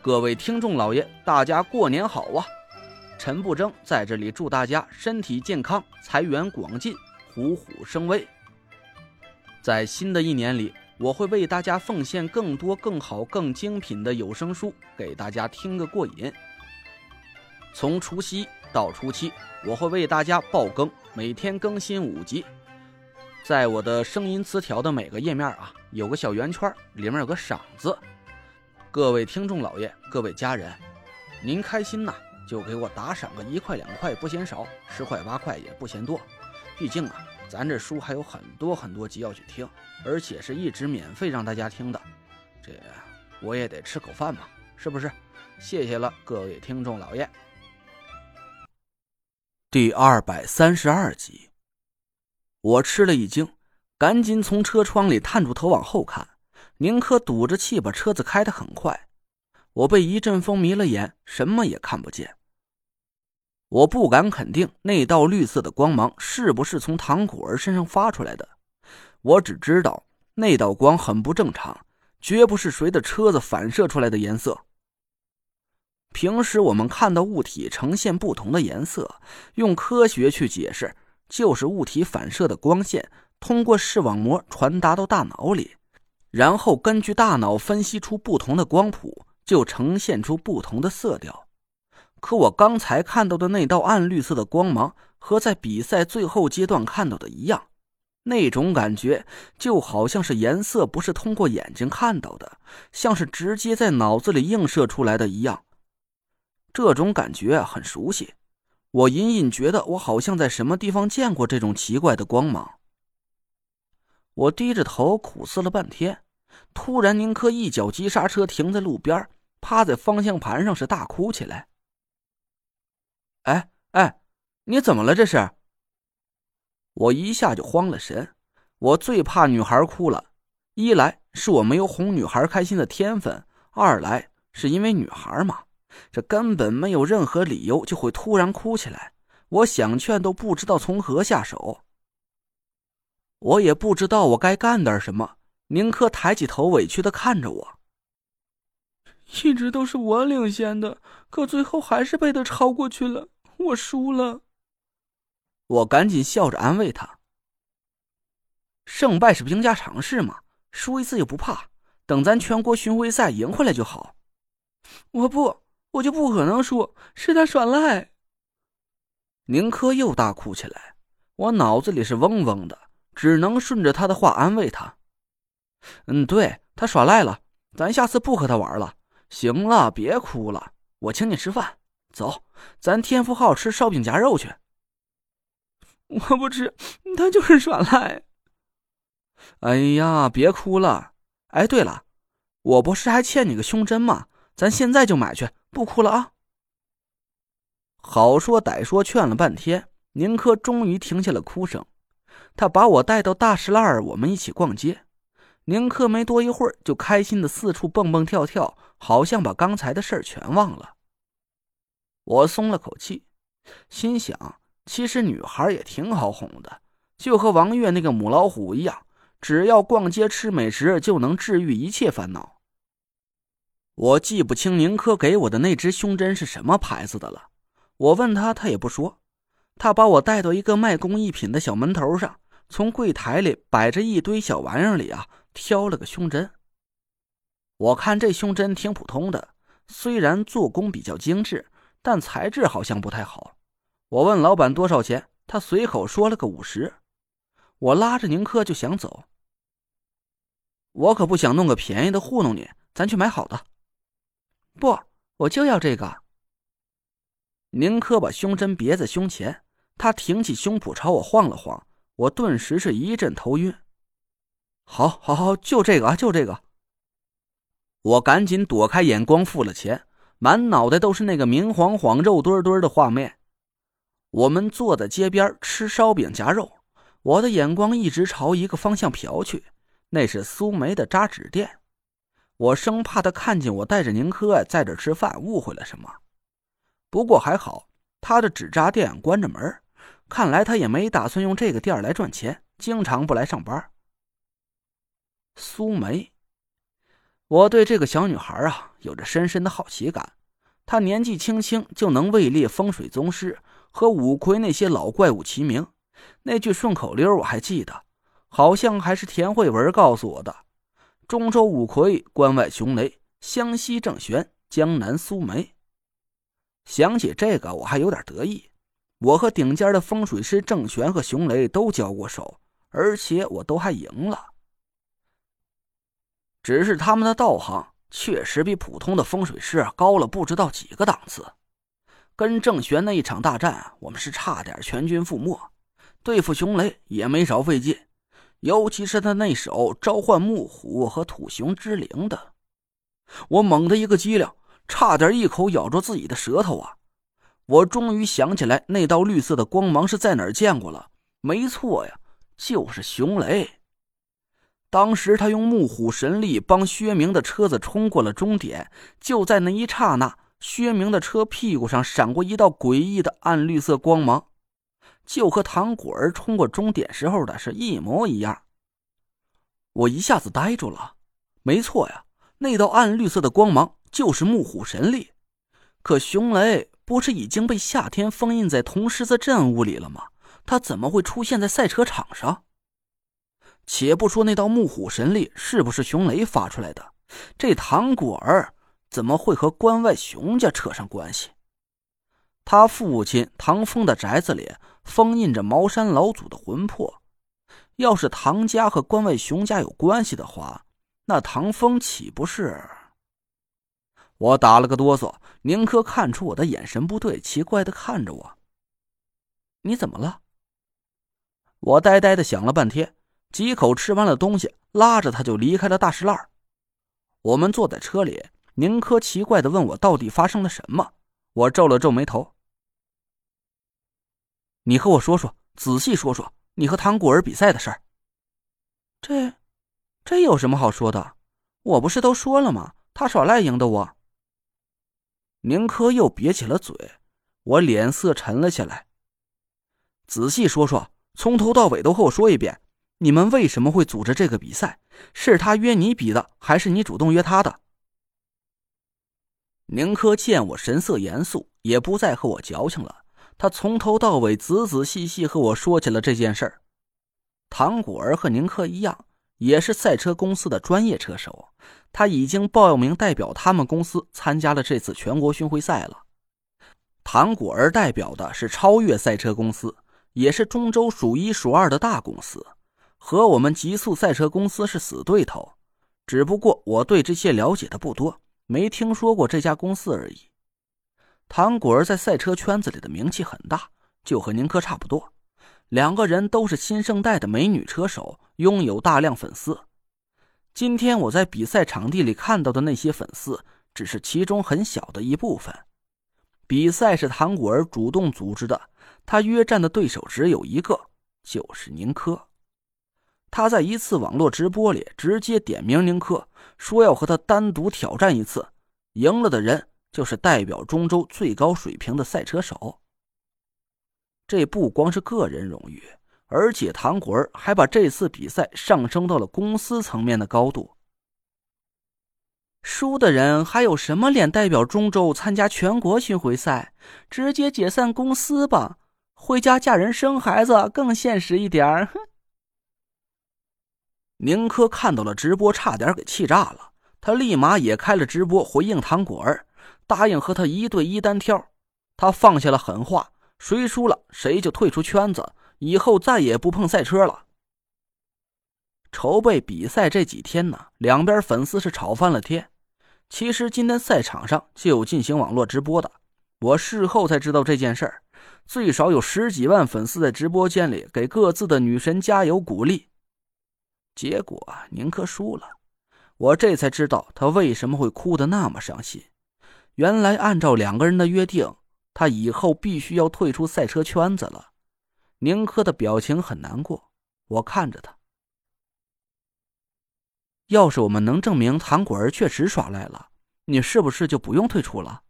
各位听众老爷，大家过年好啊！陈不争在这里祝大家身体健康，财源广进，虎虎生威。在新的一年里，我会为大家奉献更多、更好、更精品的有声书，给大家听个过瘾。从除夕到初七，我会为大家爆更，每天更新五集。在我的声音词条的每个页面啊，有个小圆圈，里面有个赏字。各位听众老爷，各位家人，您开心呐，就给我打赏个一块两块不嫌少，十块八块也不嫌多。毕竟啊，咱这书还有很多很多集要去听，而且是一直免费让大家听的，这我也得吃口饭嘛，是不是？谢谢了，各位听众老爷。第二百三十二集，我吃了一惊，赶紧从车窗里探出头往后看。宁珂赌着气把车子开得很快，我被一阵风迷了眼，什么也看不见。我不敢肯定那道绿色的光芒是不是从唐果儿身上发出来的，我只知道那道光很不正常，绝不是谁的车子反射出来的颜色。平时我们看到物体呈现不同的颜色，用科学去解释，就是物体反射的光线通过视网膜传达到大脑里。然后根据大脑分析出不同的光谱，就呈现出不同的色调。可我刚才看到的那道暗绿色的光芒，和在比赛最后阶段看到的一样，那种感觉就好像是颜色不是通过眼睛看到的，像是直接在脑子里映射出来的一样。这种感觉很熟悉，我隐隐觉得我好像在什么地方见过这种奇怪的光芒。我低着头苦思了半天，突然宁珂一脚急刹车，停在路边，趴在方向盘上是大哭起来。哎哎，你怎么了？这是？我一下就慌了神。我最怕女孩哭了，一来是我没有哄女孩开心的天分，二来是因为女孩嘛，这根本没有任何理由就会突然哭起来，我想劝都不知道从何下手。我也不知道我该干点什么。宁珂抬起头，委屈的看着我。一直都是我领先的，可最后还是被他超过去了，我输了。我赶紧笑着安慰他：“胜败是兵家常事嘛，输一次又不怕，等咱全国巡回赛赢回来就好。”我不，我就不可能输，是他耍赖。宁珂又大哭起来，我脑子里是嗡嗡的。只能顺着他的话安慰他。嗯，对他耍赖了，咱下次不和他玩了。行了，别哭了，我请你吃饭。走，咱天福号吃烧饼夹肉去。我不吃，他就是耍赖。哎呀，别哭了。哎，对了，我不是还欠你个胸针吗？咱现在就买去，不哭了啊。好说歹说，劝了半天，宁珂终于停下了哭声。他把我带到大石栏，我们一起逛街。宁珂没多一会儿就开心的四处蹦蹦跳跳，好像把刚才的事儿全忘了。我松了口气，心想：其实女孩也挺好哄的，就和王月那个母老虎一样，只要逛街吃美食就能治愈一切烦恼。我记不清宁珂给我的那只胸针是什么牌子的了，我问他，他也不说。他把我带到一个卖工艺品的小门头上。从柜台里摆着一堆小玩意儿里啊，挑了个胸针。我看这胸针挺普通的，虽然做工比较精致，但材质好像不太好。我问老板多少钱，他随口说了个五十。我拉着宁珂就想走，我可不想弄个便宜的糊弄你，咱去买好的。不，我就要这个。宁珂把胸针别在胸前，他挺起胸脯朝我晃了晃。我顿时是一阵头晕。好，好，好，就这个啊，就这个。我赶紧躲开眼光，付了钱，满脑袋都是那个明晃晃、肉墩墩的画面。我们坐在街边吃烧饼夹肉，我的眼光一直朝一个方向瞟去，那是苏梅的扎纸店。我生怕他看见我带着宁珂在这吃饭，误会了什么。不过还好，他的纸扎店关着门。看来他也没打算用这个店来赚钱，经常不来上班。苏梅，我对这个小女孩啊有着深深的好奇感。她年纪轻轻就能位列风水宗师，和五魁那些老怪物齐名。那句顺口溜我还记得，好像还是田慧文告诉我的：“中州五魁，关外雄雷，湘西郑玄，江南苏梅。”想起这个，我还有点得意。我和顶尖的风水师郑玄和熊雷都交过手，而且我都还赢了。只是他们的道行确实比普通的风水师高了不知道几个档次。跟郑玄那一场大战，我们是差点全军覆没。对付熊雷也没少费劲，尤其是他那手召唤木虎和土熊之灵的，我猛地一个机灵，差点一口咬住自己的舌头啊！我终于想起来那道绿色的光芒是在哪儿见过了。没错呀，就是熊雷。当时他用木虎神力帮薛明的车子冲过了终点，就在那一刹那，薛明的车屁股上闪过一道诡异的暗绿色光芒，就和唐果儿冲过终点时候的是一模一样。我一下子呆住了。没错呀，那道暗绿色的光芒就是木虎神力。可熊雷不是已经被夏天封印在铜狮子镇屋里了吗？他怎么会出现在赛车场上？且不说那道木虎神力是不是熊雷发出来的，这唐果儿怎么会和关外熊家扯上关系？他父亲唐风的宅子里封印着茅山老祖的魂魄，要是唐家和关外熊家有关系的话，那唐风岂不是？我打了个哆嗦，宁珂看出我的眼神不对，奇怪的看着我：“你怎么了？”我呆呆的想了半天。几口吃完了东西，拉着他就离开了大石烂。我们坐在车里，宁珂奇怪的问我到底发生了什么。我皱了皱眉头：“你和我说说，仔细说说你和唐果儿比赛的事儿。”这，这有什么好说的？我不是都说了吗？他耍赖赢的我。宁珂又瘪起了嘴，我脸色沉了下来。仔细说说，从头到尾都和我说一遍。你们为什么会组织这个比赛？是他约你比的，还是你主动约他的？宁珂见我神色严肃，也不再和我矫情了。他从头到尾仔仔细细和我说起了这件事儿。唐果儿和宁珂一样，也是赛车公司的专业车手。他已经报名代表他们公司参加了这次全国巡回赛了。唐果儿代表的是超越赛车公司，也是中州数一数二的大公司。和我们极速赛车公司是死对头，只不过我对这些了解的不多，没听说过这家公司而已。唐果儿在赛车圈子里的名气很大，就和宁珂差不多，两个人都是新生代的美女车手，拥有大量粉丝。今天我在比赛场地里看到的那些粉丝，只是其中很小的一部分。比赛是唐果儿主动组织的，他约战的对手只有一个，就是宁珂。他在一次网络直播里直接点名宁珂，说要和他单独挑战一次，赢了的人就是代表中州最高水平的赛车手。这不光是个人荣誉，而且唐果儿还把这次比赛上升到了公司层面的高度。输的人还有什么脸代表中州参加全国巡回赛？直接解散公司吧，回家嫁人生孩子更现实一点哼。宁珂看到了直播，差点给气炸了。他立马也开了直播回应唐果儿，答应和他一对一单挑。他放下了狠话，谁输了谁就退出圈子，以后再也不碰赛车了。筹备比赛这几天呢，两边粉丝是吵翻了天。其实今天赛场上就有进行网络直播的，我事后才知道这件事儿。最少有十几万粉丝在直播间里给各自的女神加油鼓励。结果宁珂输了，我这才知道她为什么会哭得那么伤心。原来按照两个人的约定，他以后必须要退出赛车圈子了。宁珂的表情很难过，我看着他。要是我们能证明唐果儿确实耍赖了，你是不是就不用退出了？